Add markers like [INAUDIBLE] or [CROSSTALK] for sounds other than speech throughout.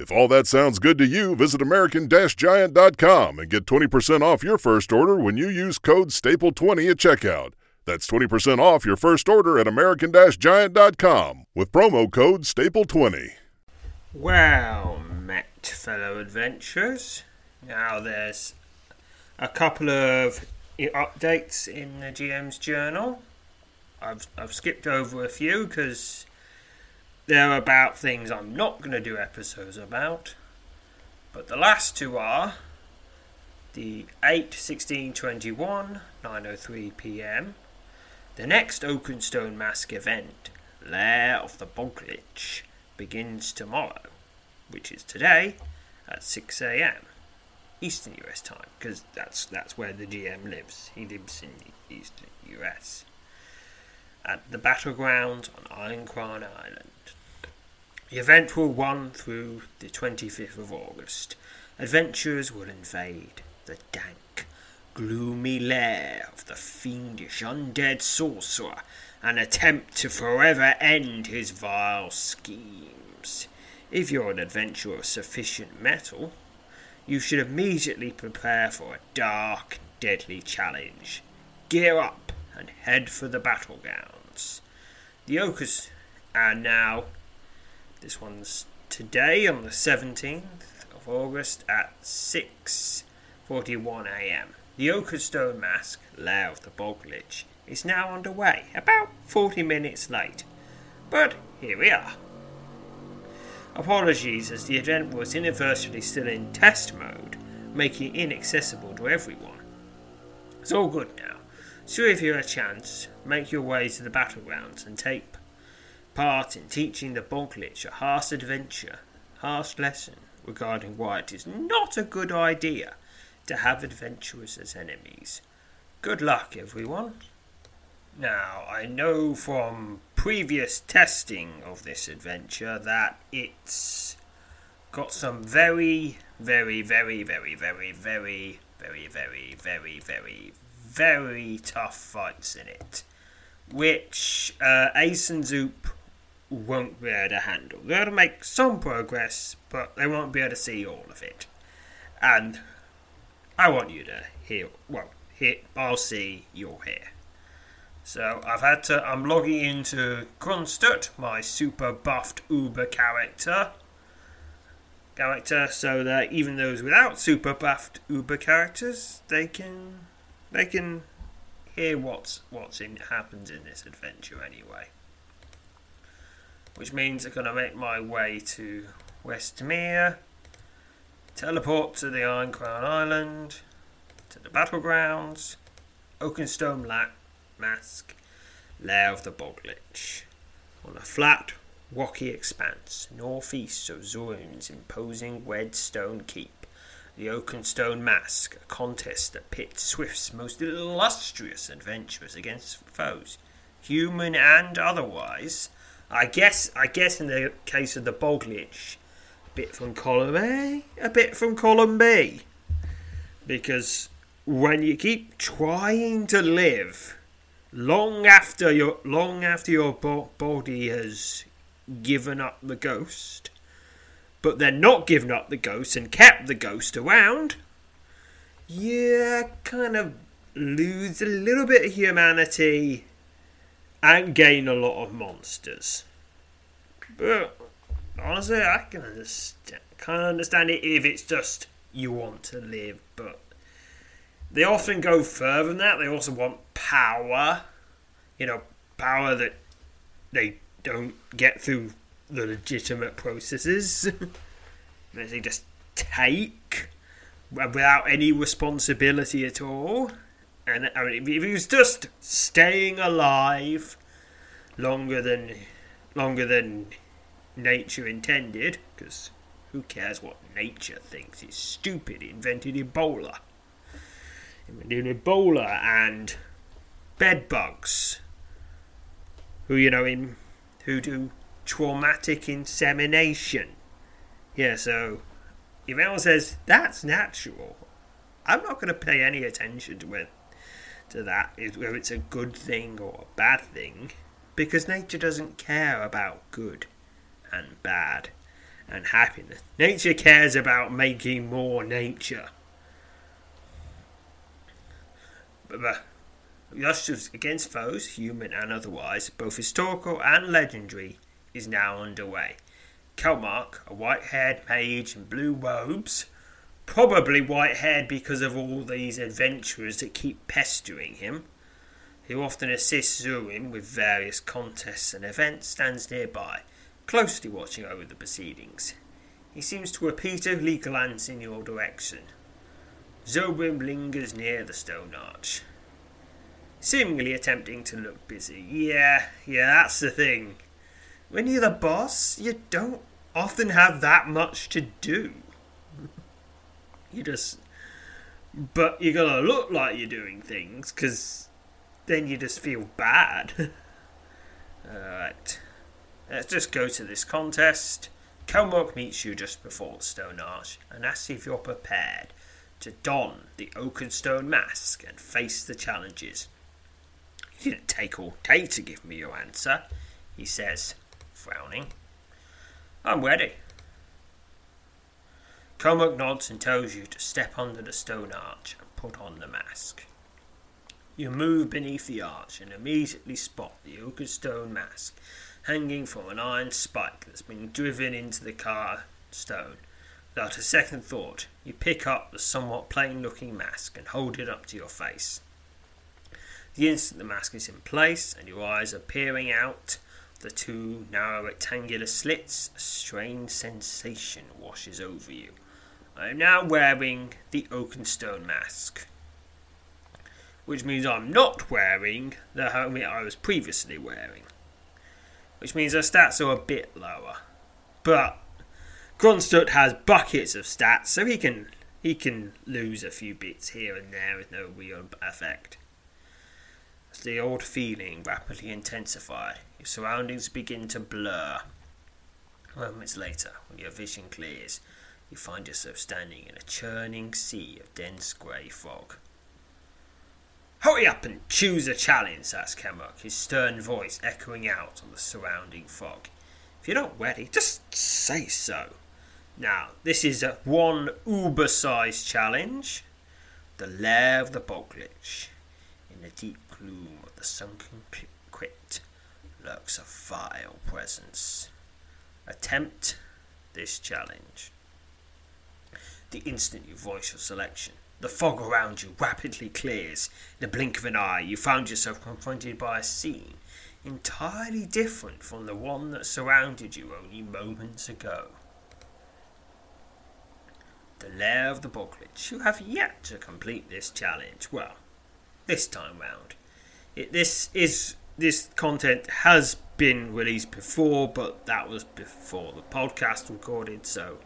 If all that sounds good to you, visit American-Giant.com and get 20% off your first order when you use code STAPLE20 at checkout. That's 20% off your first order at American-Giant.com with promo code STAPLE20. Well, met fellow adventurers. Now there's a couple of updates in the GM's journal. I've, I've skipped over a few because they're about things I'm not going to do episodes about. But the last two are the 8 16 21 903 pm. The next Oakenstone Mask event, Lair of the Boglich, begins tomorrow, which is today at 6 am Eastern US time, because that's that's where the GM lives. He lives in the Eastern US. At the battlegrounds on Ironcrown Island. The event will run through the 25th of August. Adventurers will invade the dank, gloomy lair of the fiendish undead sorcerer and attempt to forever end his vile schemes. If you're an adventurer of sufficient mettle, you should immediately prepare for a dark, deadly challenge. Gear up and head for the battlegrounds. The Oakers are now this one's today on the 17th of August at 6:41 a.m. The Oakenstone Mask, Lair of the Boglich, is now underway, about 40 minutes late. But here we are. Apologies as the event was inadvertently still in test mode, making it inaccessible to everyone. It's all good now. So if you have a chance, make your way to the battlegrounds and take part in teaching the Boglich a harsh adventure, harsh lesson regarding why it is not a good idea to have adventurers as enemies. Good luck, everyone. Now, I know from previous testing of this adventure that it's got some very, very, very, very, very, very, very, very, very, very, very tough fights in it, which uh, Ace and Zoop won't be able to handle. They'll to make some progress, but they won't be able to see all of it. And I want you to hear, well, hear, I'll see you're here. So I've had to, I'm logging into Grunstut, my super buffed Uber character. Character, so that even those without super buffed Uber characters, they can, they can hear what's what's in happens in this adventure anyway which means I'm going to make my way to Westmere, teleport to the Iron Crown Island, to the battlegrounds, Oakenstone La- Mask, Lair of the Boglich, on a flat, rocky expanse northeast of Zorin's imposing red stone keep. The Oakenstone Mask, a contest that pits Swift's most illustrious adventurers against foes, human and otherwise, I guess I guess in the case of the Boglich, a bit from column A, a bit from column B. Because when you keep trying to live long after your long after your bo- body has given up the ghost, but then not given up the ghost and kept the ghost around, you kind of lose a little bit of humanity and gain a lot of monsters. But honestly, I can understand, understand it if it's just you want to live, but they often go further than that. They also want power, you know, power that they don't get through the legitimate processes. [LAUGHS] they just take without any responsibility at all. And I mean, if he was just staying alive longer than longer than nature intended, because who cares what nature thinks? It's stupid. It invented Ebola. Invented Ebola and bed bugs, who you know in who do traumatic insemination. Yeah, so if anyone says that's natural, I'm not going to pay any attention to it to that, whether it's a good thing or a bad thing, because nature doesn't care about good and bad and happiness. Nature cares about making more nature. But, but justice against foes, human and otherwise, both historical and legendary, is now underway. Kelmark, a white haired mage in blue robes, probably white haired because of all these adventurers that keep pestering him, who often assists Zurin with various contests and events, stands nearby, closely watching over the proceedings. He seems to repeatedly glance in your direction. Zobrim lingers near the stone arch, seemingly attempting to look busy. Yeah, yeah, that's the thing. When you're the boss, you don't often have that much to do. You just. But you gotta look like you're doing things, because then you just feel bad. [LAUGHS] Alright. Let's just go to this contest. Kelmok meets you just before the stone arch and asks if you're prepared to don the Oakenstone mask and face the challenges. You didn't take all day to give me your answer, he says, frowning. I'm ready. Comac nods and tells you to step under the stone arch and put on the mask. You move beneath the arch and immediately spot the Oakenstone mask hanging from an iron spike that's been driven into the car stone. Without a second thought, you pick up the somewhat plain looking mask and hold it up to your face. The instant the mask is in place and your eyes are peering out the two narrow rectangular slits, a strange sensation washes over you. I am now wearing the Oakenstone mask, which means I'm not wearing the helmet I was previously wearing, which means our stats are a bit lower. But Grunstut has buckets of stats, so he can he can lose a few bits here and there with no real effect. As the old feeling rapidly intensified, your surroundings begin to blur. Moments later, when your vision clears, you find yourself standing in a churning sea of dense grey fog. Hurry up and choose a challenge, asked Kemmerk, his stern voice echoing out on the surrounding fog. If you're not ready, just say so. Now, this is a one uber sized challenge. The lair of the Boglich. In the deep gloom of the sunken crypt lurks a vile presence. Attempt this challenge. The instant you voice your selection, the fog around you rapidly clears. In the blink of an eye, you found yourself confronted by a scene entirely different from the one that surrounded you only moments ago. The lair of the Boglich. You have yet to complete this challenge. Well, this time round. It, this is this content has been released before, but that was before the podcast recorded, so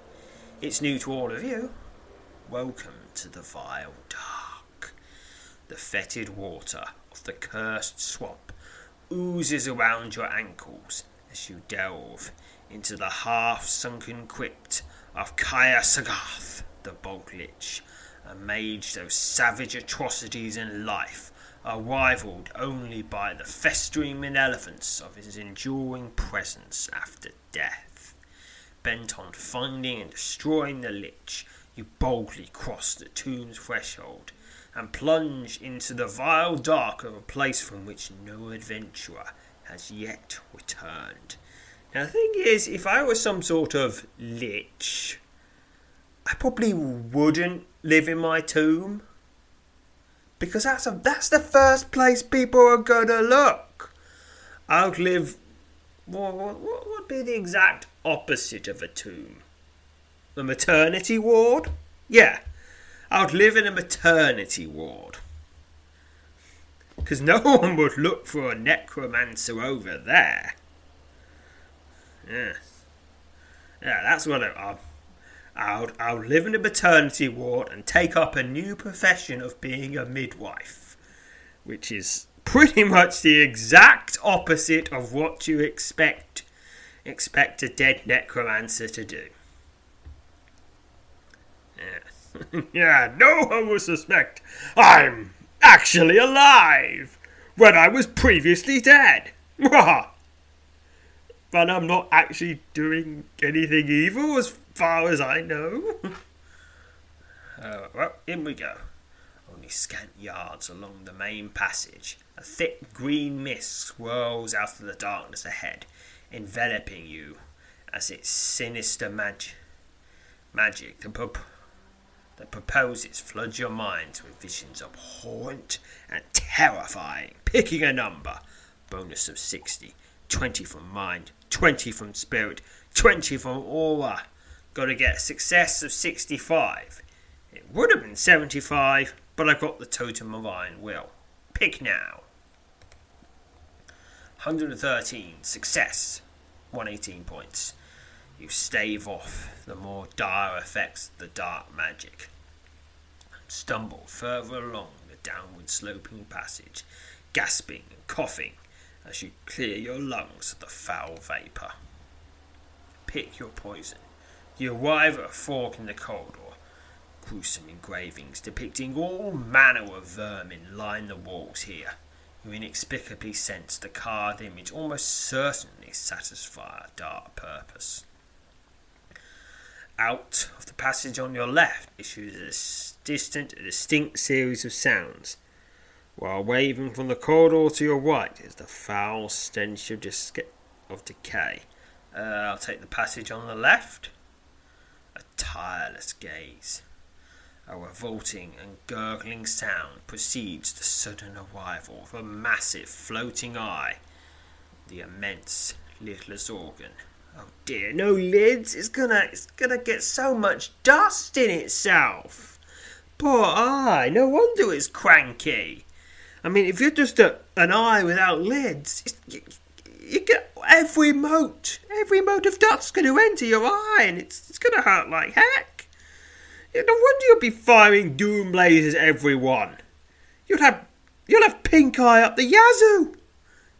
it's new to all of you. Welcome to the vile dark. The fetid water of the cursed swamp oozes around your ankles as you delve into the half sunken crypt of Kaya Sagath, the Boglich, a mage of savage atrocities in life are rivaled only by the festering malevolence of his enduring presence after death. Bent on finding and destroying the Lich, you boldly cross the tomb's threshold and plunge into the vile dark of a place from which no adventurer has yet returned. Now, the thing is, if I was some sort of lich, I probably wouldn't live in my tomb. Because that's, a, that's the first place people are going to look. I would live. What, would be the exact opposite of a tomb? The maternity ward? Yeah. I would live in a maternity ward. Because no [LAUGHS] one would look for a necromancer over there. Yeah. Yeah, that's what I, I'll, I'll live in a maternity ward and take up a new profession of being a midwife, which is pretty much the exact opposite of what you expect expect a dead necromancer to do. Yeah, [LAUGHS] yeah no one will suspect I'm actually alive when I was previously dead. but I'm not actually doing anything evil as far as I know. [LAUGHS] uh, well, in we go. Only scant yards along the main passage, a thick green mist swirls out of the darkness ahead, enveloping you as its sinister mag- magic that, pro- that proposes floods your mind with visions abhorrent and terrifying. Picking a number, bonus of 60, 20 from mind, 20 from spirit, 20 from aura. Got to get a success of 65. It would have been 75, but I got the totem of iron will. Pick now. 113, success, 118 points. You stave off the more dire effects of the dark magic. And stumble further along the downward sloping passage, gasping and coughing as you clear your lungs of the foul vapour. Pick your poison. You arrive at a fork in the corridor. Gruesome engravings depicting all manner of vermin line the walls here. You inexplicably sense the card image almost certainly satisfy a dark purpose. Out of the passage on your left issues a distant, distinct series of sounds while waving from the corridor to your right is the foul stench of, of decay. Uh, I'll take the passage on the left. A tireless gaze. A revolting and gurgling sound precedes the sudden arrival of a massive floating eye. The immense lidless organ. Oh dear, no lids! It's gonna, it's gonna get so much dust in itself. Poor eye, no wonder it's cranky. I mean, if you're just a, an eye without lids, you, you, get every mote, every mote of dust's going to enter your eye, and it's, it's going to hurt like heck. No wonder you'll be firing doom lasers everyone. You'll have you'll have pink eye up the yazoo,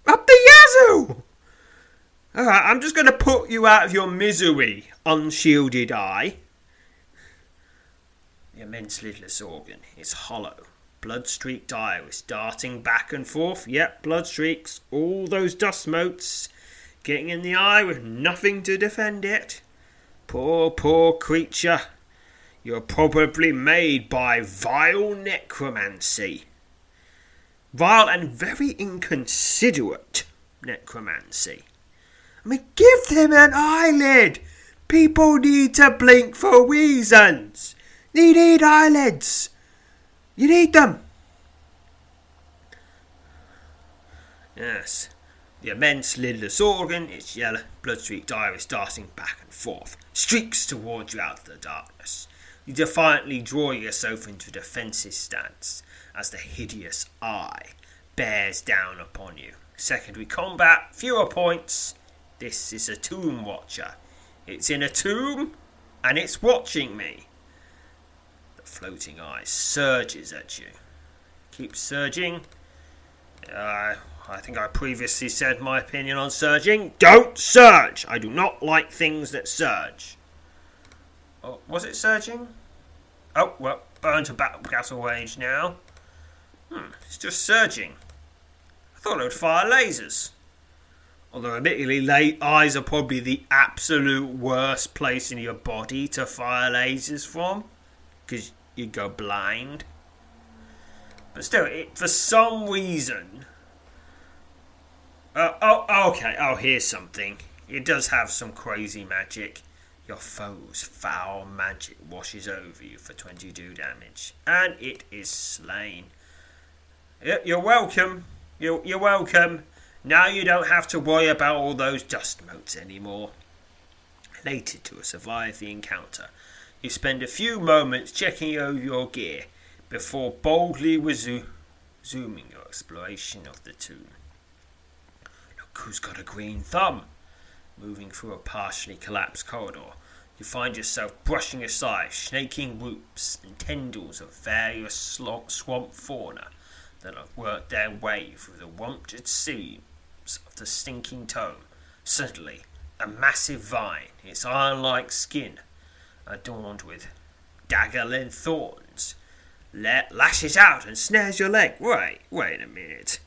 up the yazoo. All right, I'm just going to put you out of your misery, unshielded eye. The immense lidless organ is hollow blood streak diaries darting back and forth. Yep, blood streaks. All those dust motes getting in the eye with nothing to defend it. Poor, poor creature. You're probably made by vile necromancy. Vile and very inconsiderate necromancy. I mean, give them an eyelid. People need to blink for reasons. They need eyelids. You need them! Yes. The immense lidless organ, its yellow blood-streaked iris darting back and forth, streaks towards you out of the darkness. You defiantly draw yourself into a defensive stance as the hideous eye bears down upon you. Secondary combat, fewer points. This is a tomb watcher. It's in a tomb and it's watching me The floating eye surges at you. Keep surging. Uh, I think I previously said my opinion on surging. Don't surge! I do not like things that surge. Oh, was it surging? Oh, well, burn to battle range now. Hmm, it's just surging. I thought it would fire lasers. Although, admittedly, eyes are probably the absolute worst place in your body to fire lasers from. Because you go blind. But still, it, for some reason. Uh, oh, okay. Oh, here's something. it does have some crazy magic. Your foe's foul magic washes over you for 22 damage, and it is slain. You're welcome. You're, you're welcome. Now you don't have to worry about all those dust motes anymore. Elated to survive the encounter, you spend a few moments checking over your gear before boldly resuming your exploration of the tomb. Look who's got a green thumb! Moving through a partially collapsed corridor, you find yourself brushing aside snaking roots and tendrils of various swamp fauna that have worked their way through the wonted seams of the stinking tome. Suddenly, a massive vine, its iron-like skin adorned with dagger-length thorns, lashes out and snares your leg. Wait, wait a minute.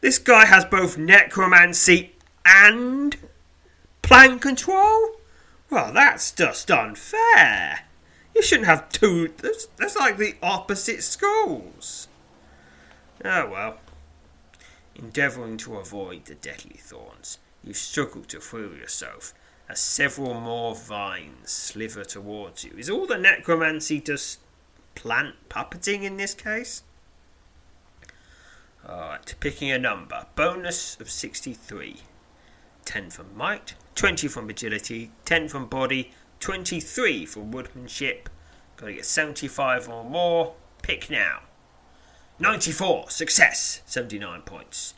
This guy has both necromancy and plant control? Well, that's just unfair. You shouldn't have two. That's, that's like the opposite schools. Oh well. Endeavouring to avoid the deadly thorns, you struggle to free yourself as several more vines slither towards you. Is all the necromancy just plant puppeting in this case? Alright, picking a number. Bonus of 63. 10 from might, 20 from agility, 10 from body, 23 from woodmanship. Gotta get 75 or more. Pick now. 94. Success. 79 points.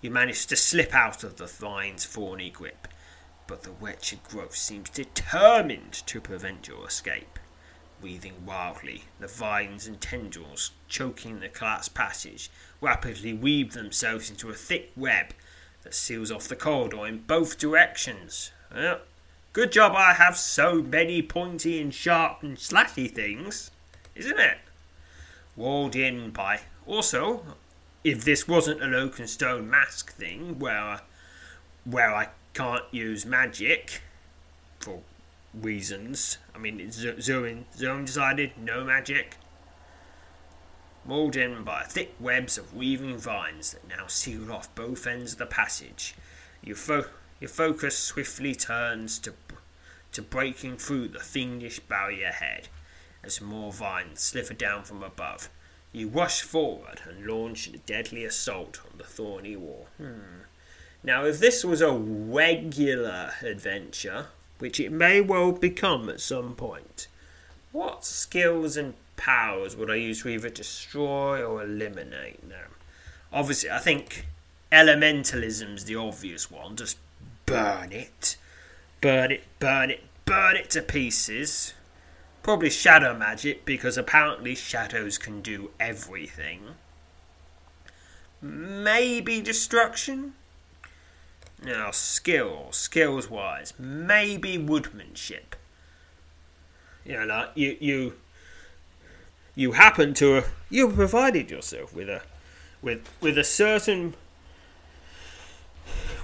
You manage to slip out of the vine's thorny grip, but the wretched growth seems determined to prevent your escape. Breathing wildly, the vines and tendrils choking the collapsed passage rapidly weave themselves into a thick web that seals off the corridor in both directions. Good job I have so many pointy and sharp and slashy things, isn't it? Walled in by also, if this wasn't an Oakenstone mask thing where where I can't use magic for reasons, I mean, Zoe, Zoe decided no magic. Walled in by thick webs of weaving vines that now seal off both ends of the passage, your, fo- your focus swiftly turns to, to breaking through the fiendish barrier ahead as more vines slither down from above you rush forward and launch a deadly assault on the thorny wall. Hmm. Now, if this was a regular adventure, which it may well become at some point, what skills and powers would I use to either destroy or eliminate them? Obviously, I think elementalism's the obvious one. Just burn it, burn it, burn it, burn it to pieces. Probably shadow magic because apparently shadows can do everything. Maybe destruction? Now, skill, skills wise, maybe woodmanship. You know, like you, you, you happen to you provided yourself with a, with with a certain,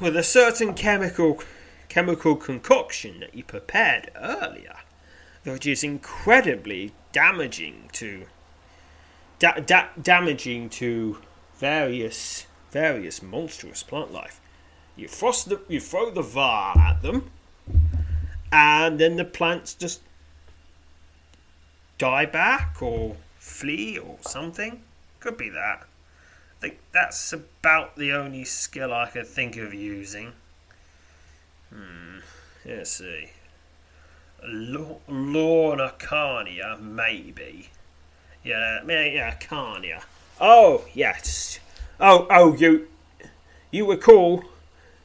with a certain chemical, chemical concoction that you prepared earlier which is incredibly damaging to da- da- damaging to various various monstrous plant life. You frost the, you throw the var at them, and then the plants just die back or flee or something. Could be that. I think that's about the only skill I could think of using. Hmm. Let's see. Lorna Carnia, maybe. Yeah, yeah, Carnia. Oh, yes. Oh, oh, you, you recall,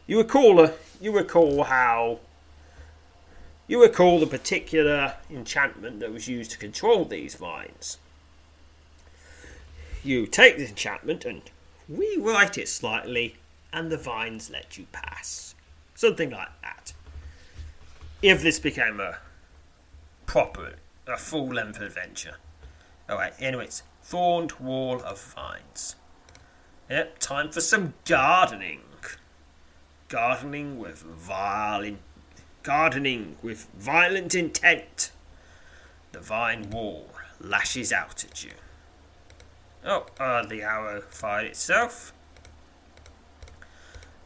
you recall, you recall how, you recall the particular enchantment that was used to control these vines. You take the enchantment and rewrite it slightly, and the vines let you pass. Something like that. If this became a proper, a full length adventure. Alright, anyways, Thorned Wall of Vines. Yep, time for some gardening. Gardening with violent, gardening with violent intent. The vine wall lashes out at you. Oh, uh, the arrow fired itself.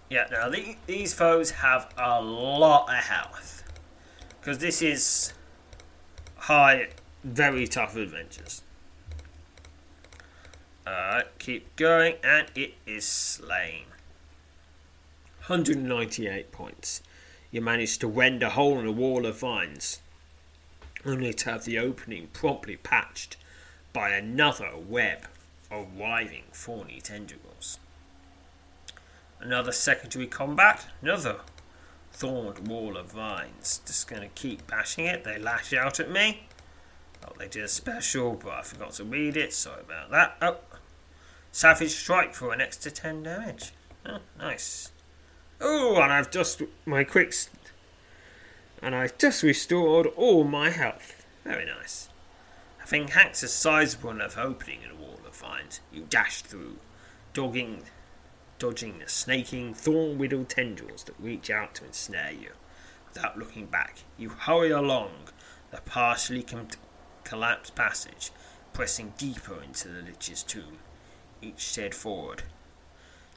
Yeah, now the, these foes have a lot of health. Because this is high, very tough adventures. Alright, keep going, and it is slain. 198 points. You managed to rend a hole in a wall of vines, only to have the opening promptly patched by another web of writhing, thorny tendrils. Another secondary combat, another thorned wall of vines. Just gonna keep bashing it. They lash out at me. Oh, they did a special, but I forgot to read it. Sorry about that. Oh, Savage Strike for an extra 10 damage. Oh, nice. Oh, and I've just my quick, and I've just restored all my health. Very nice. Having hacked a sizable enough opening in a vines, you dash through, dogging, dodging the snaking, thorn-riddled tendrils that reach out to ensnare you. Without looking back, you hurry along the partially com- collapsed passage, pressing deeper into the Lich's tomb. Each step forward,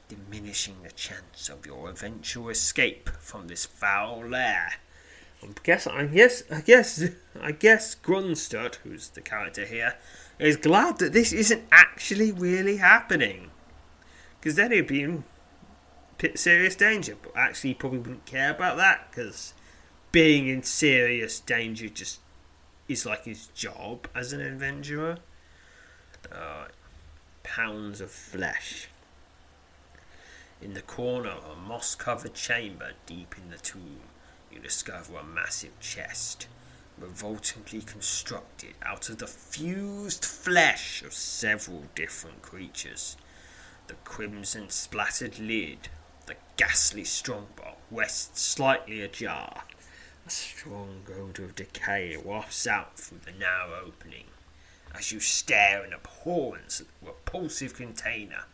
diminishing the chance of your eventual escape from this foul lair. I guess I guess I guess I guess Grunstut, who's the character here, is glad that this isn't actually really happening. Because then he'd be in serious danger, but actually he probably wouldn't care about that because being in serious danger just is like his job as an adventurer. Uh, pounds of flesh. In the corner of a moss covered chamber deep in the tomb, you discover a massive chest, revoltingly constructed out of the fused flesh of several different creatures. The crimson splattered lid, the ghastly strongbox, rests slightly ajar. A strong odor of decay wafts out through the narrow opening. As you stare in abhorrence at the repulsive container,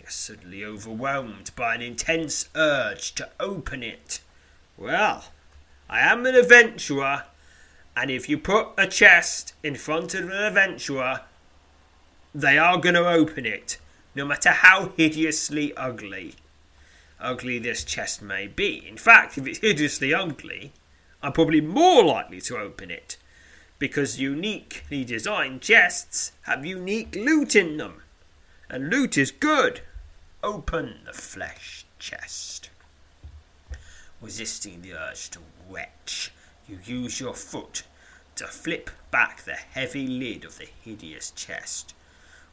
you're suddenly overwhelmed by an intense urge to open it. Well, I am an adventurer, and if you put a chest in front of an adventurer, they are going to open it, no matter how hideously ugly. Ugly this chest may be. In fact, if it's hideously ugly, I'm probably more likely to open it, because uniquely designed chests have unique loot in them, and loot is good. Open the flesh chest. Resisting the urge to retch, you use your foot to flip back the heavy lid of the hideous chest,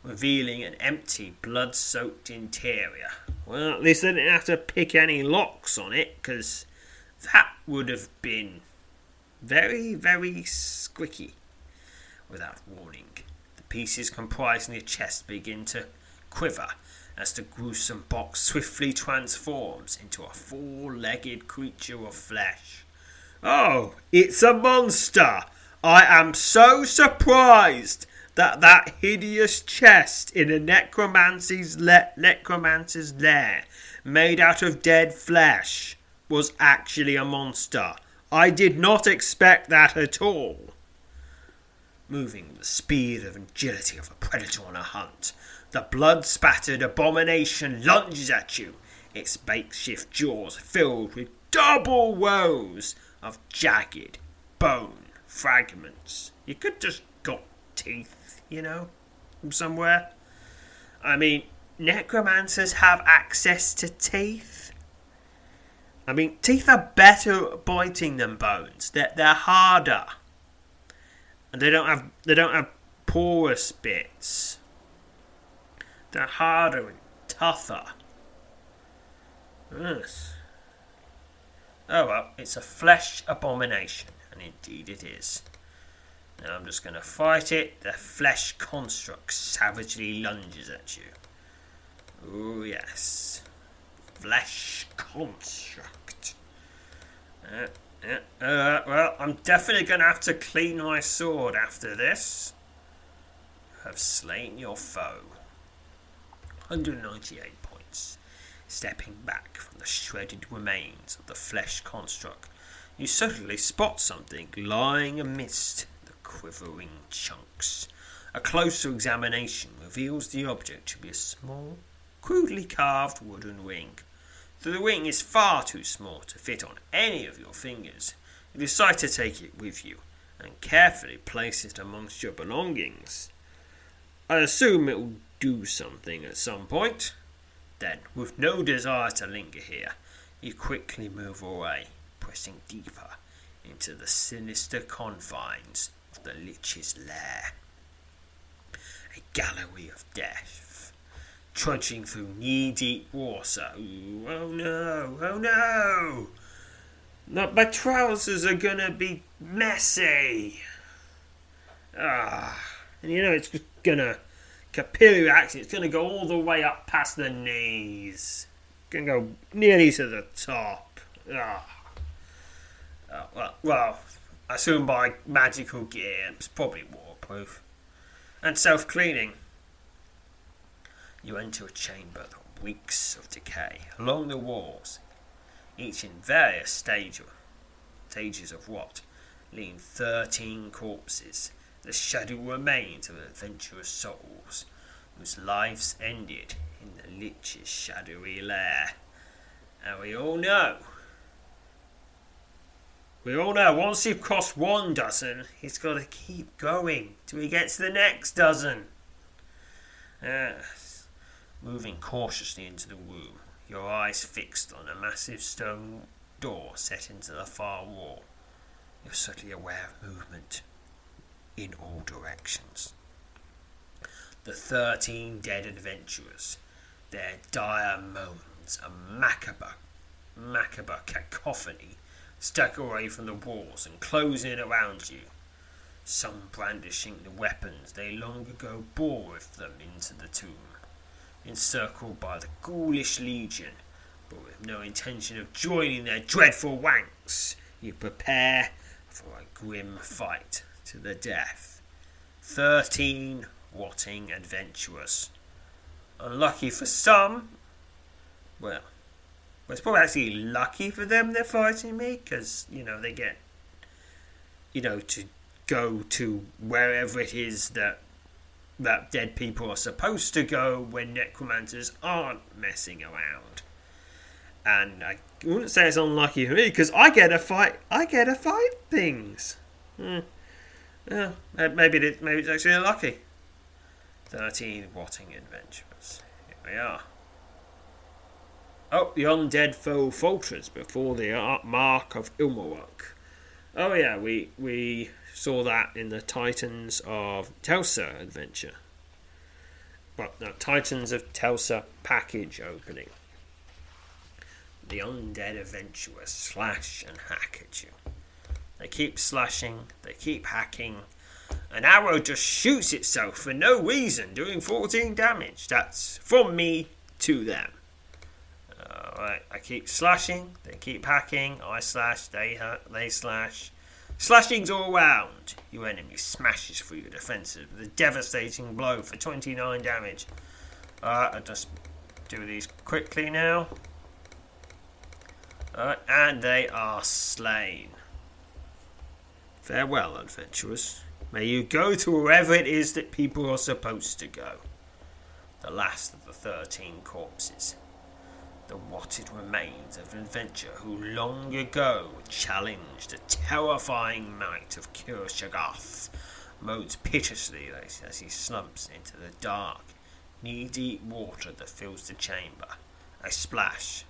revealing an empty, blood soaked interior. Well, at least I didn't have to pick any locks on it, because that would have been very, very squicky. Without warning, the pieces comprising the chest begin to quiver as the gruesome box swiftly transforms into a four legged creature of flesh. Oh, it's a monster! I am so surprised that that hideous chest in a necromancer's, le- lair, made out of dead flesh, was actually a monster. I did not expect that at all. Moving with the speed and agility of a predator on a hunt, the blood spattered abomination lunges at you, its makeshift jaws filled with double rows of jagged bone fragments. You could just got teeth, you know, from somewhere. I mean, necromancers have access to teeth. I mean, teeth are better at biting than bones. They're, they're harder, and they don't have they don't have porous bits. They're harder and tougher. Yes. Oh well, it's a flesh abomination, and indeed it is. Now I'm just going to fight it. The flesh construct savagely lunges at you. Oh yes. Flesh construct. Uh, uh, uh, well, I'm definitely going to have to clean my sword after this. Have slain your foe. 198 points. Stepping back from the shredded remains of the flesh construct, you suddenly spot something lying amidst the quivering chunks. A closer examination reveals the object to be a small, crudely carved wooden ring. Though the ring is far too small to fit on any of your fingers. You decide to take it with you and carefully place it amongst your belongings. I assume it will do something at some point. Then, with no desire to linger here, you quickly move away, pressing deeper into the sinister confines of the Lich's lair. A gallery of death, trudging through knee deep water. Ooh, oh no, oh no! No, my trousers are gonna be messy. Ah, and you know it's gonna capillary action. It's gonna go all the way up past the knees. Gonna go nearly to the top. Ah. Oh, well, well, I assume by magical gear, it's probably waterproof and self-cleaning. You enter a chamber that reeks of decay along the walls, each in various stages stages of what lean thirteen corpses, the shadow remains of adventurous souls whose lives ended in the Lich's shadowy lair. And we all know we all know once you've crossed one dozen, he's got to keep going till he gets to the next dozen. Yes. Moving cautiously into the room, your eyes fixed on a massive stone door set into the far wall, you're suddenly aware of movement in all directions. The thirteen dead adventurers, their dire moans, a macabre, macabre cacophony stuck away from the walls and closing around you. Some brandishing the weapons they long ago bore with them into the tomb, encircled by the ghoulish legion, but with no intention of joining their dreadful ranks. You prepare for a grim fight to the death. Thirteen rotting adventurers. Unlucky for some, well, well, it's probably actually lucky for them they're fighting me because you know they get, you know, to go to wherever it is that that dead people are supposed to go when necromancers aren't messing around. And I wouldn't say it's unlucky for me because I get to fight. I get to fight things. Hmm. Yeah, maybe it, maybe it's actually lucky. Thirteen rotting adventures. Here we are. Oh, the undead foe falters before the mark of Ilmarok. Oh yeah, we we saw that in the Titans of Telsa adventure. But the Titans of Telsa package opening. The undead adventurers slash and hack at you. They keep slashing, they keep hacking. An arrow just shoots itself for no reason, doing 14 damage. That's from me to them. Right, I keep slashing, they keep hacking, I slash, they hurt, they slash. Slashing's all round. Your enemy smashes through your defences with a devastating blow for 29 damage. Alright, I'll just do these quickly now. Alright, and they are slain. Farewell, adventurers. May you go to wherever it is that people are supposed to go. The last of the 13 corpses the rotted remains of an adventurer who long ago challenged the terrifying might of Kir Shagath, moans piteously as he slumps into the dark, knee-deep water that fills the chamber. A splash,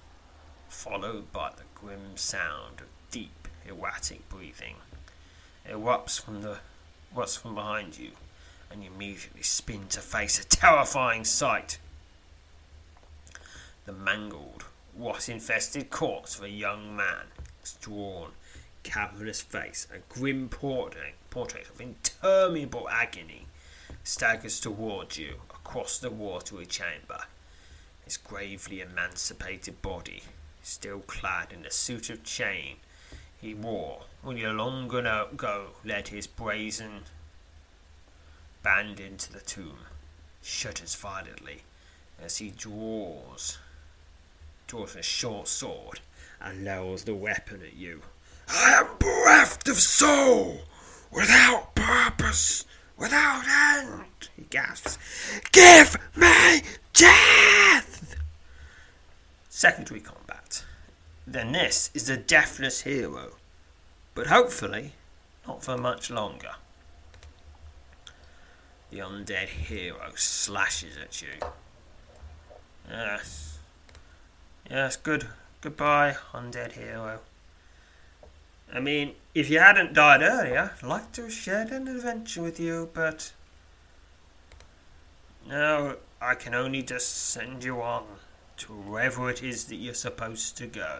followed by the grim sound of deep, erratic breathing, erupts from the erupts from behind you, and you immediately spin to face a terrifying sight the mangled, rot infested corpse of a young man, its drawn, cavernous face, a grim portrait, portrait of interminable agony, staggers towards you across the watery chamber. His gravely emancipated body, still clad in the suit of chain he wore he long ago led his brazen band into the tomb, shudders violently as he draws draws a short sword and lowers the weapon at you. I am bereft of soul, without purpose, without end, he gasps. Give me death! Secondary combat. then this is the deathless hero. But hopefully, not for much longer. The undead hero slashes at you. Yes. Yes, good. Goodbye, undead hero. I mean, if you hadn't died earlier, I'd like to have shared an adventure with you, but. Now I can only just send you on to wherever it is that you're supposed to go.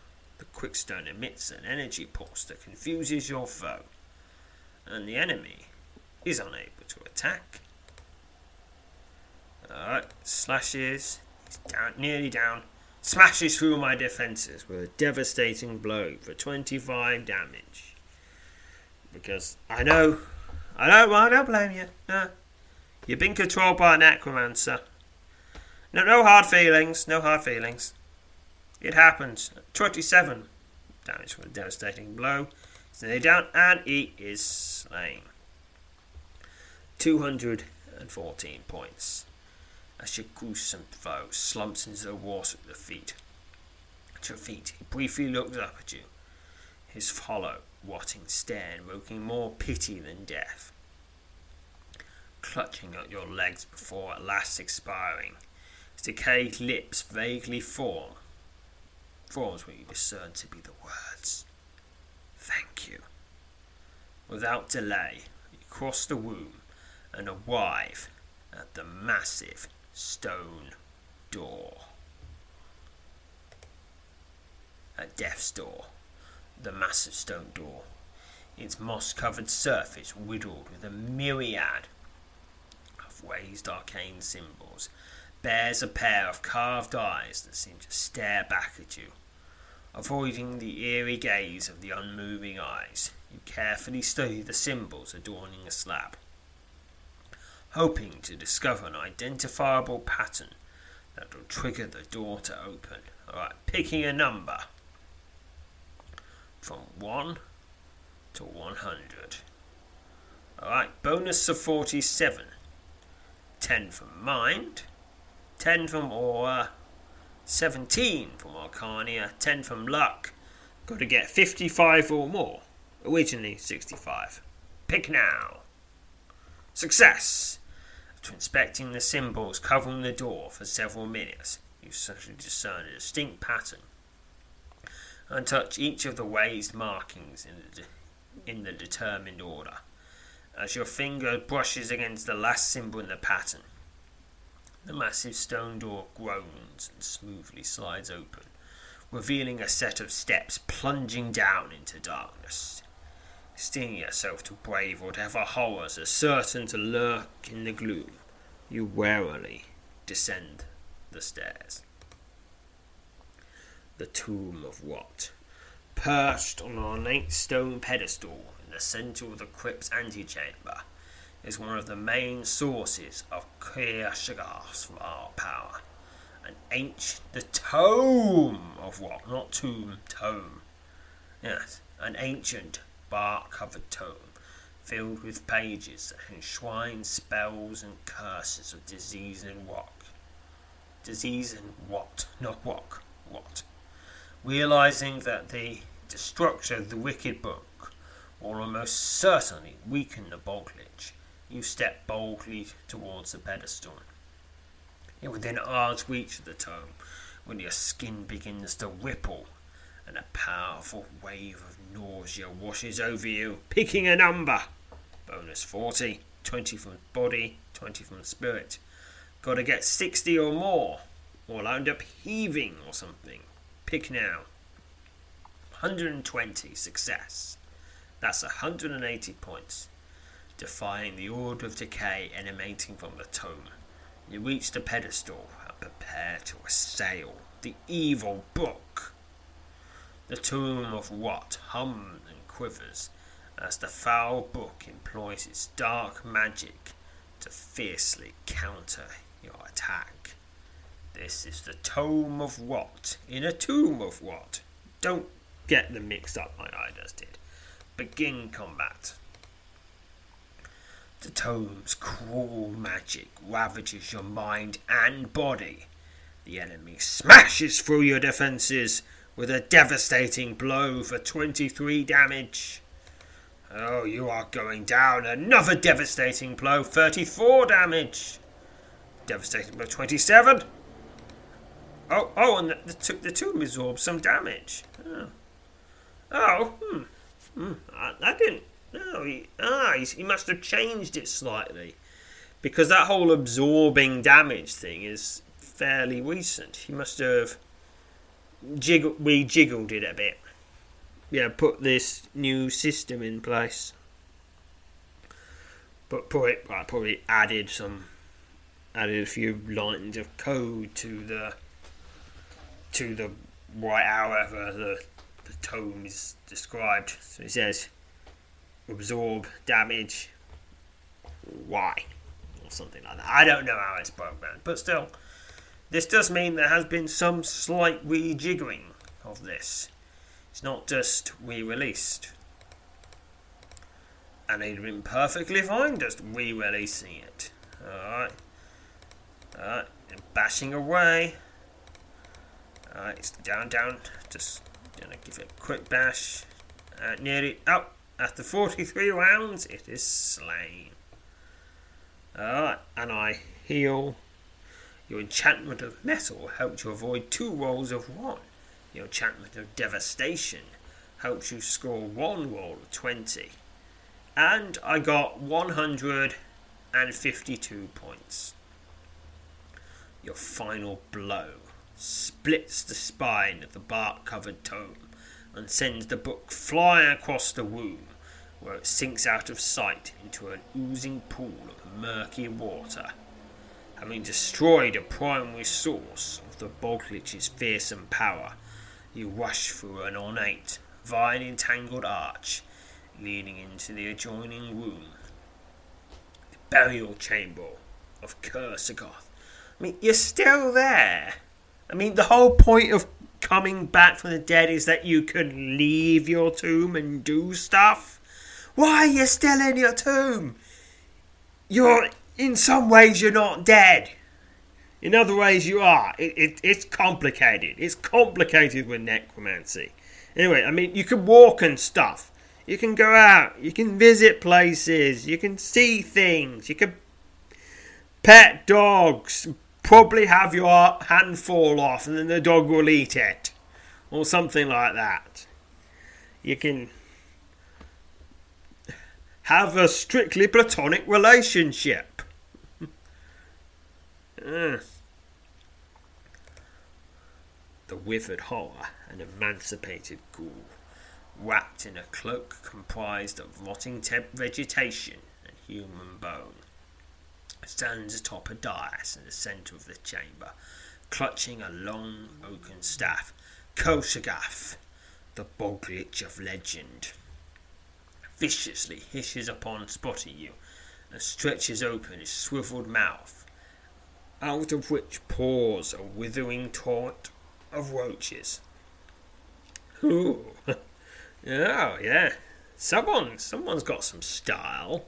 Quickstone emits an energy pulse that confuses your foe, and the enemy is unable to attack. Alright, slashes. He's down, nearly down. Smashes through my defences with a devastating blow for 25 damage. Because I know, I know, I don't blame you. No. You've been controlled by a necromancer. No, no hard feelings, no hard feelings. It happens. 27 damage from a devastating blow. So they down, and he is slain. 214 points. As foe slumps into the water at the feet. At your feet, he briefly looks up at you, his hollow, watting stare invoking more pity than death. Clutching at your legs before at last expiring, his decayed lips vaguely form forms what you discern to be the words. Thank you. Without delay, you cross the womb and arrive at the massive stone door. At death's door, the massive stone door, its moss covered surface riddled with a myriad of raised arcane symbols, bears a pair of carved eyes that seem to stare back at you. Avoiding the eerie gaze of the unmoving eyes, you carefully study the symbols adorning a slab hoping to discover an identifiable pattern that will trigger the door to open. Alright, picking a number from 1 to 100. Alright, bonus of 47. 10 from mind, 10 from aura, 17 from arcania, 10 from luck. Got to get 55 or more. Originally 65. Pick now. Success! After inspecting the symbols covering the door for several minutes, you suddenly discern a distinct pattern and touch each of the raised markings in the, de- in the determined order. As your finger brushes against the last symbol in the pattern, the massive stone door groans and smoothly slides open, revealing a set of steps plunging down into darkness. Steeling yourself to brave whatever horrors are certain to lurk in the gloom, you warily descend the stairs. The tomb of Wat, perched on an ornate stone pedestal in the centre of the crypt's antechamber, is one of the main sources of Kirshaghar's power. An ancient, the tome of what? Not tomb, tome. Yes, an ancient bark-covered tome filled with pages that enshrine spells and curses of disease and what? Disease and what? Not what? What? Realizing that the destruction of the wicked book will almost certainly weaken the Boglich, you step boldly towards the pedestal. You're within arm's reach of the tome when your skin begins to ripple and a powerful wave of nausea washes over you, picking a number. Bonus 40, 20 from body, 20 from spirit. Gotta get 60 or more, or I'll end up heaving or something. Pick now. 120, success. That's 180 points defying the order of decay emanating from the tomb. You reach the pedestal and prepare to assail the evil book. The tomb of Wat hums and quivers as the foul book employs its dark magic to fiercely counter your attack. This is the tome of Wat in a tomb of Wat. Don't get them mixed up like I just did. Begin combat. The tome's cruel magic ravages your mind and body. The enemy smashes through your defences with a devastating blow for 23 damage. Oh, you are going down. Another devastating blow, 34 damage. Devastating blow, 27. Oh, oh, and the, the, the tomb absorbs some damage. Oh, oh hmm. hmm. I, I didn't no, he, ah, he must have changed it slightly. Because that whole absorbing damage thing is fairly recent. He must have jiggled, it a bit. Yeah, put this new system in place. But probably, probably added some, added a few lines of code to the, to the right, however the, the tome is described. So it says absorb damage. Why? Or something like that. I don't know how it's programmed, but still, this does mean there has been some slight rejiggering of this. It's not just re released. And it'd been perfectly fine just re releasing it. Alright. Alright, bashing away. Alright, it's down, down. Just gonna give it a quick bash. Uh, nearly. Oh, after 43 rounds, it is slain. Alright, and I heal. Your enchantment of metal helps you avoid two rolls of one. Your enchantment of devastation helps you score one roll of 20. And I got 152 points. Your final blow splits the spine of the bark covered tome and sends the book flying across the room where it sinks out of sight into an oozing pool of murky water. Having destroyed a primary source of the Boglich's fearsome power, you rush through an ornate, vine entangled arch leading into the adjoining room. The burial chamber of Kursagoth. I mean, you're still there. I mean, the whole point of coming back from the dead is that you can leave your tomb and do stuff. Why are you still in your tomb? You're, in some ways, you're not dead. In other ways, you are. It, it, it's complicated. It's complicated with necromancy. Anyway, I mean, you can walk and stuff. You can go out. You can visit places. You can see things. You can pet dogs. Probably have your hand fall off and then the dog will eat it. Or something like that. You can have a strictly platonic relationship. Hmm. The the withered horror, an emancipated ghoul, wrapped in a cloak comprised of rotting vegetation and human bone, stands atop a dais in the centre of the chamber, clutching a long oaken staff. Kosagath, the Boglich of legend, viciously hisses upon spotting you and stretches open his swiveled mouth, out of which pours a withering torrent of roaches. Ooh, [LAUGHS] oh yeah, someone, someone's got some style.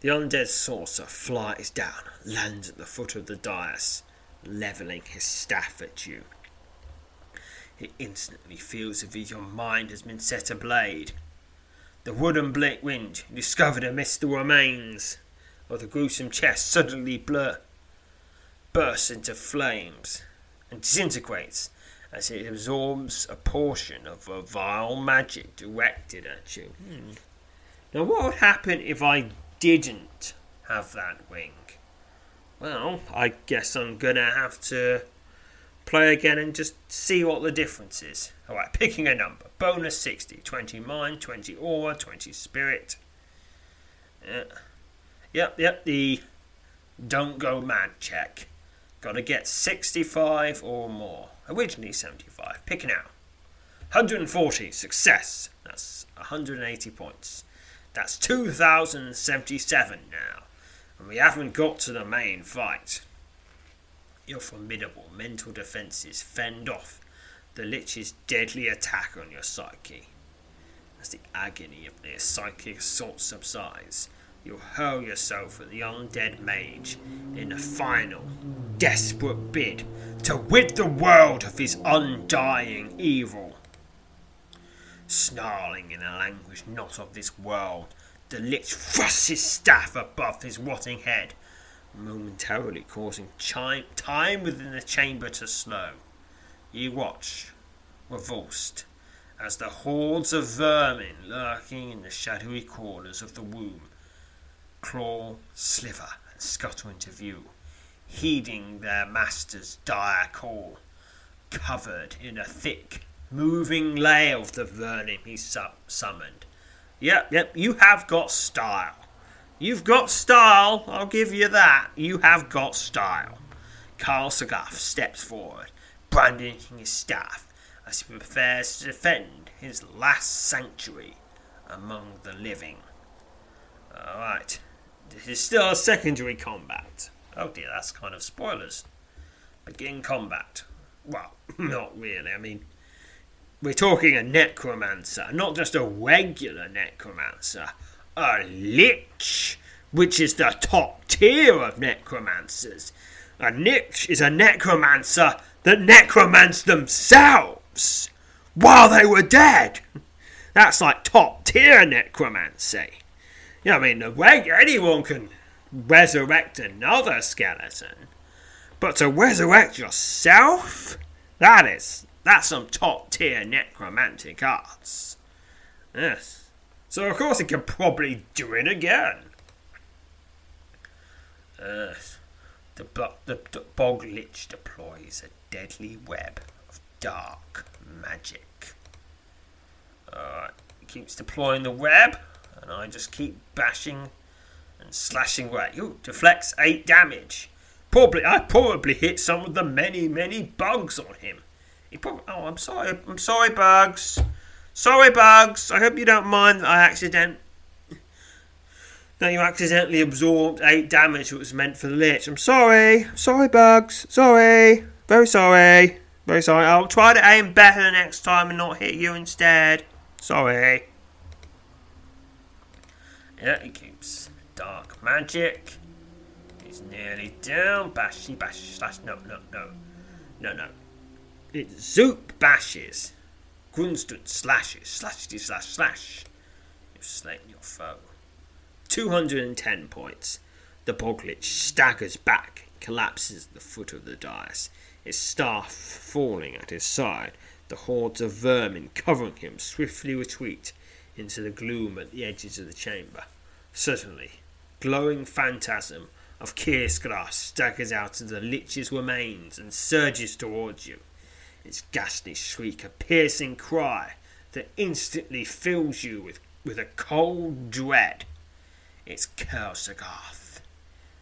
The undead saucer flies down, lands at the foot of the dais, levelling his staff at you. He instantly feels as if your mind has been set ablaze. The wooden wind discovered amidst the remains of the gruesome chest suddenly blur, bursts into flames and disintegrates as it absorbs a portion of a vile magic directed at you. Hmm. Now, what would happen if I didn't have that wing? Well, I guess I'm gonna have to play again and just see what the difference is. Alright, picking a number. Bonus 60. 20 mind, 20 aura, 20 spirit. Yeah. Yep, yep, the don't go mad check. Gotta get 65 or more. Originally 75. Picking out. 140. Success. That's 180 points. That's 2077 now. And we haven't got to the main fight. Your formidable mental defences fend off the Lich's deadly attack on your psyche. As the agony of their psychic assault subsides, you hurl yourself at the undead mage in a final, desperate bid to rid the world of his undying evil. Snarling in a language not of this world, the Lich thrusts his staff above his rotting head momentarily causing chime, time within the chamber to slow. You watch, revulsed, as the hordes of vermin lurking in the shadowy corners of the womb claw, sliver, and scuttle into view, heeding their master's dire call, covered in a thick, moving lay of the vermin he su- summoned. Yep, yep, you have got style. You've got style, I'll give you that. You have got style. Carl Sagath steps forward, brandishing his staff as he prepares to defend his last sanctuary among the living. Alright, this is still a secondary combat. Oh dear, that's kind of spoilers. Begin combat. Well, [LAUGHS] not really. I mean, we're talking a necromancer, not just a regular necromancer a lich, which is the top tier of necromancers. A lich is a necromancer that necromanced themselves while they were dead. That's like top tier necromancy. You know, I mean, the way anyone can resurrect another skeleton, but to resurrect yourself, that is that's some top tier necromantic arts. Yes. So of course he can probably do it again. Uh, the, the, the bog lich deploys a deadly web of dark magic. Uh, he keeps deploying the web, and I just keep bashing and slashing away. Ooh, deflects eight damage. Probably, I probably hit some of the many, many bugs on him. He probably. Oh, I'm sorry. I'm sorry, bugs. Sorry, Bugs. I hope you don't mind that I accident [LAUGHS] that you accidentally absorbed eight damage that was meant for the lich. I'm sorry. Sorry, Bugs. Sorry. Very sorry. Very sorry. I'll try to aim better next time and not hit you instead. Sorry. Yeah, he keeps dark magic. He's nearly down. Bashy, bash, slash. No, no, no. No, no. It zoop bashes. Grunstut slashes, slashity slash slash. You've slain your foe. 210 points. The Boglich staggers back collapses at the foot of the dais, his staff falling at his side. The hordes of vermin covering him swiftly retreat into the gloom at the edges of the chamber. Suddenly, glowing phantasm of Kirsgras staggers out of the Lich's remains and surges towards you. Its ghastly shriek a piercing cry that instantly fills you with, with a cold dread. It's Kelsagoth,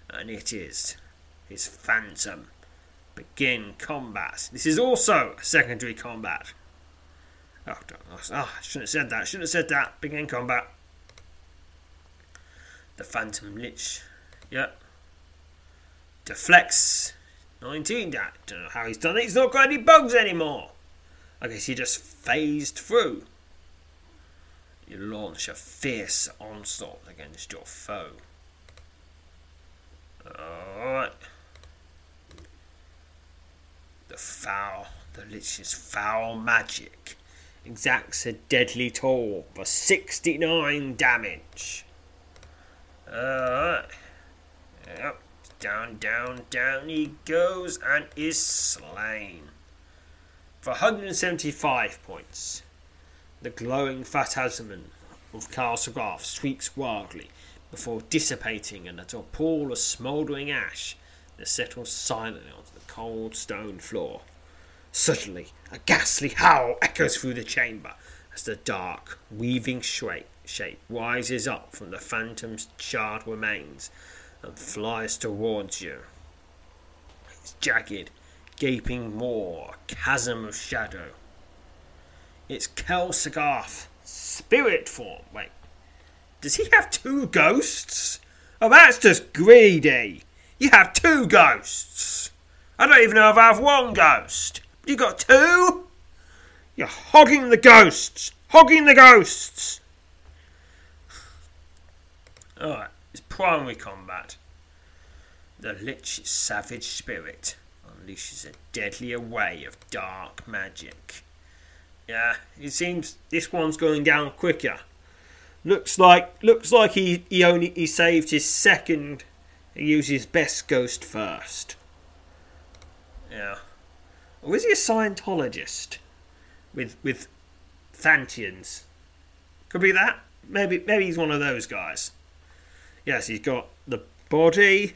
and it is his phantom. Begin combat. This is also a secondary combat. Oh, oh, I shouldn't have said that. Shouldn't have said that. Begin combat. The Phantom Lich. Yep. Deflects 19 that. Don't know how he's done it. He's not got any bugs anymore. I guess he just phased through. You launch a fierce onslaught against your foe. Alright. The foul, the Lich's foul magic exacts a deadly toll for 69 damage. Alright. Yep. Down, down, down he goes and is slain. For 175 points, the glowing phantasm of Castle sweeps wildly before dissipating in a pool of smouldering ash that settles silently onto the cold stone floor. Suddenly, a ghastly howl echoes through the chamber as the dark, weaving shape rises up from the phantom's charred remains and flies towards you. Its jagged, gaping maw, a chasm of shadow. It's Kelsagoth, spirit form. Wait, does he have two ghosts? Oh, that's just greedy. You have two ghosts. I don't even know if I have one ghost. You got two? You're hogging the ghosts. Hogging the ghosts. [SIGHS] Alright. Primary combat. The Lich's savage spirit unleashes a deadlier way of dark magic. Yeah, it seems this one's going down quicker. Looks like looks like he, he only he saved his second he used his best ghost first. Yeah. Or is he a Scientologist? With with thetans? Could be that. Maybe maybe he's one of those guys yes, he's got the body,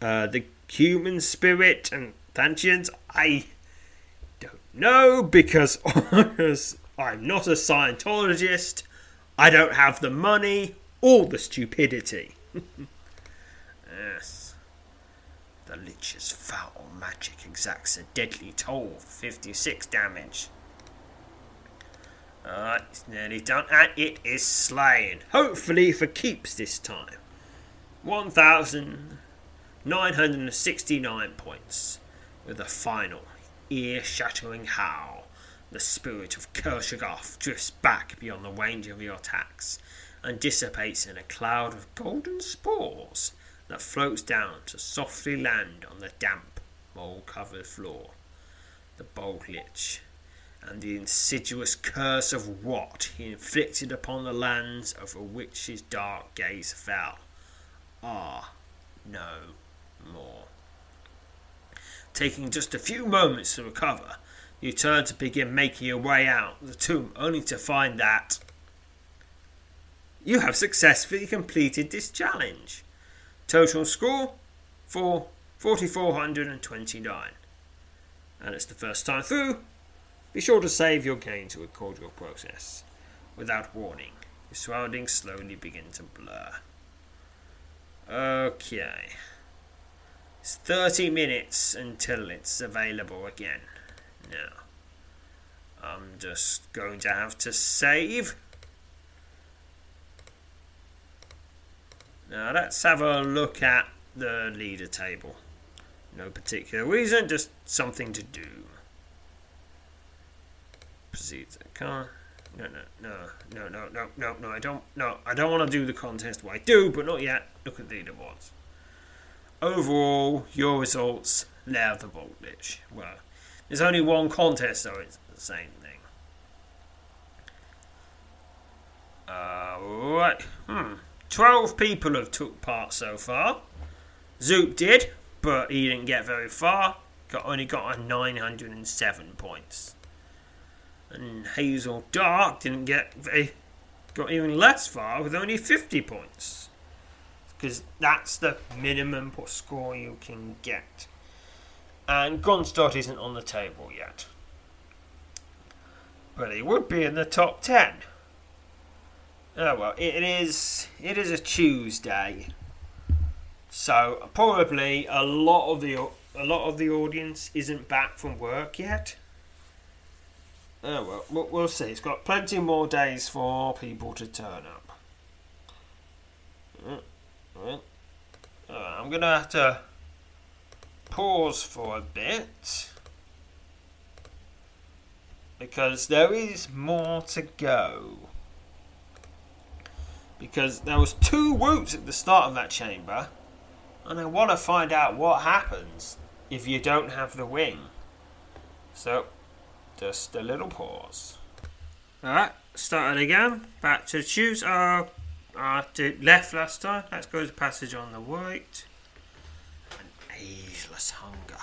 uh, the human spirit, and thetans. I don't know because [LAUGHS] I'm not a Scientologist. I don't have the money or the stupidity. [LAUGHS] yes. The Lich's foul magic exacts a deadly toll, 56 damage. Alright, it's nearly done, and it is slain. Hopefully for keeps this time. 1,969 points, with a final, ear shattering howl. The spirit of Kel'Shaggoth drifts back beyond the range of your attacks and dissipates in a cloud of golden spores that floats down to softly land on the damp, mold covered floor. The bold lich and the insidious curse of what he inflicted upon the lands over which his dark gaze fell are no more. Taking just a few moments to recover, you turn to begin making your way out of the tomb, only to find that you have successfully completed this challenge. Total score for 4429. And it's the first time through, be sure to save your game to record your process. Without warning, your surroundings slowly begin to blur. Okay. It's 30 minutes until it's available again. Now, I'm just going to have to save. Now, let's have a look at the leader table. No particular reason, just something to do proceeds. Can't. No, no, no, no, no, no, no, no. I don't. No, I don't want to do the contest. Well, I do, but not yet. Look at the leaderboards. Overall, your results leather voltage. Well, there's only one contest, so it's the same thing. Uh, right. Hmm. Twelve people have took part so far. Zoop did, but he didn't get very far. Got only got a 907 points and Hazel Dark didn't get very, got even less far with only 50 points because that's the minimum score you can get. And Grunstut isn't on the table yet. But he would be in the top ten. Oh well, it is it is a Tuesday. So probably a lot of the a lot of the audience isn't back from work yet. Oh well, we'll see. It's got plenty more days for people to turn up. Uh, I'm gonna have to pause for a bit because there is more to go. Because there was two whoops at the start of that chamber, and I want to find out what happens if you don't have the wing. So, just a little pause. Alright, started again. Back to choose. I did left last time. Let's go to the passage on the right. An ageless hunger.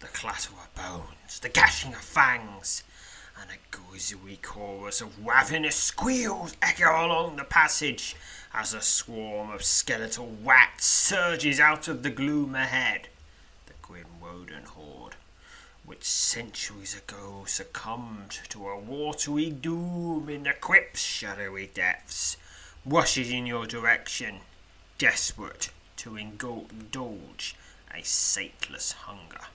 The clatter of bones, the gashing of fangs, and a grisly chorus of ravenous squeals echo along the passage as a swarm of skeletal rats surges out of the gloom ahead. The grim Woden horde, which centuries ago succumbed to a watery doom in the crypt's shadowy depths, rushes in your direction, desperate to indulge a sateless hunger.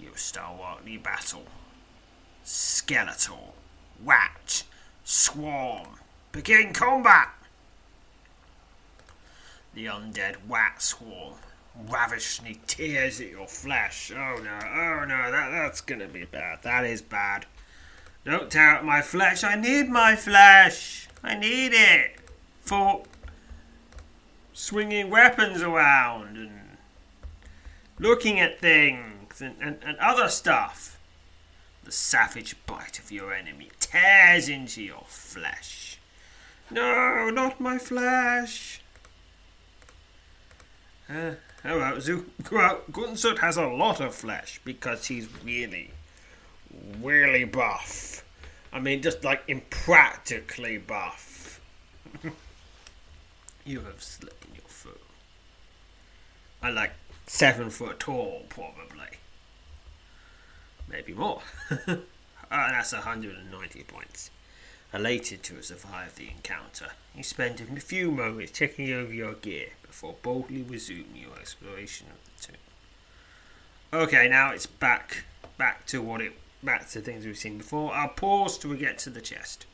You stalwartly battle. Skeletal, rat, swarm, begin combat! The undead rat swarm ravishingly tears at your flesh. Oh no, oh no, that, that's gonna be bad. That is bad. Don't tear at my flesh. I need my flesh. I need it for swinging weapons around and looking at things and, and, and other stuff. The savage bite of your enemy tears into your flesh. No, not my flesh. Uh, Zu- well, Grunstut has a lot of flesh because he's really, really buff. I mean, just like impractically buff. [LAUGHS] you have slipped in your foot. I like seven foot tall, probably. Maybe more. oh, [LAUGHS] that's 190 points. Elated to have survived the encounter, you spend a few moments checking over your gear before boldly resuming your exploration of the tomb. Okay, now it's back back to what it back to things we've seen before. I'll pause till we get to the chest.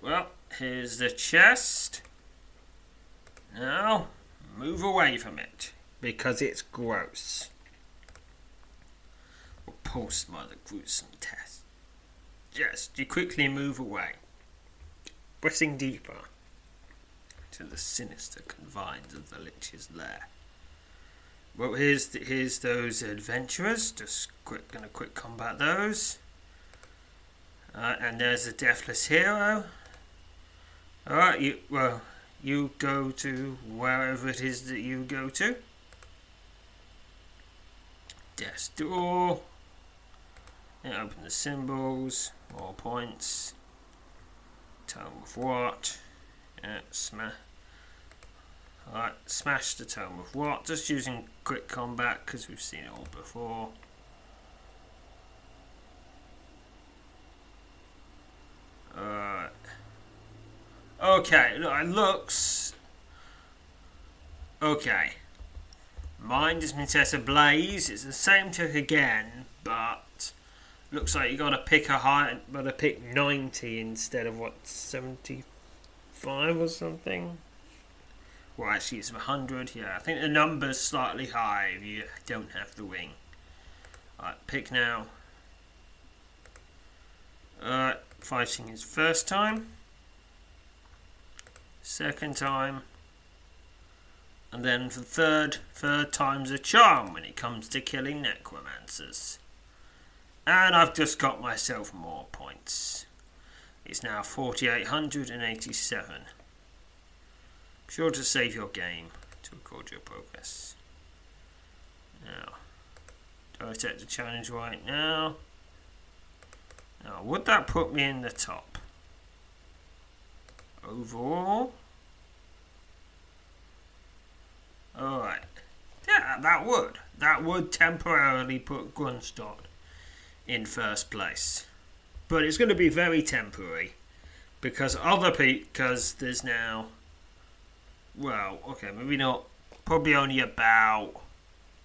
Well, here's the chest. Now, move away from it because it's gross. Repulsed by the gruesome test. Just you quickly move away, pressing deeper to the sinister confines of the Lich's lair. Well, here's here's those adventurers. Just quick, gonna quick combat those. Uh, and there's the deathless hero. All right, you well, you go to wherever it is that you go to. Death's door. And open the symbols. More points. Tome of what? Yeah, smash. Alright, smash the tome of what? Just using quick combat because we've seen it all before. Alright. Okay, look, it looks. Okay. Mind is Mintessa Blaze. It's the same trick again, but looks like you gotta pick a high, but to pick 90 instead of what, 75 or something? Well, actually, it's 100. Yeah, I think the number's slightly high if you don't have the wing. Alright, pick now. Alright, fighting his first time. Second time. And then for third, third time's a charm when it comes to killing necromancers. And I've just got myself more points. It's now 4887. Sure to save your game to record your progress. Now, do I the challenge right now? Now, would that put me in the top? Overall? Alright. Yeah, that would that would temporarily put Grunstut in first place, but it's going to be very temporary because other people because there's now well okay maybe not probably only about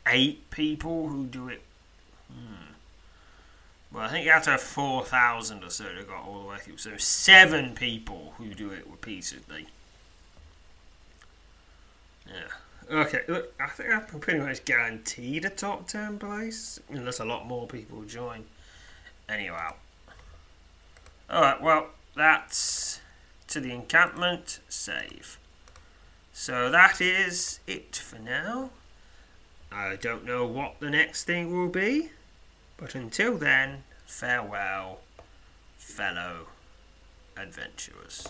eight people who do it. Hmm. Well, I think have 4,000 or so to go all the way through. So seven people who do it repeatedly. Yeah. Okay, look, I think I can pretty much guarantee the top 10 place, unless a lot more people join. Anyway. Alright, well, that's to the encampment, save. So that is it for now. I don't know what the next thing will be, but until then, farewell, fellow adventurers.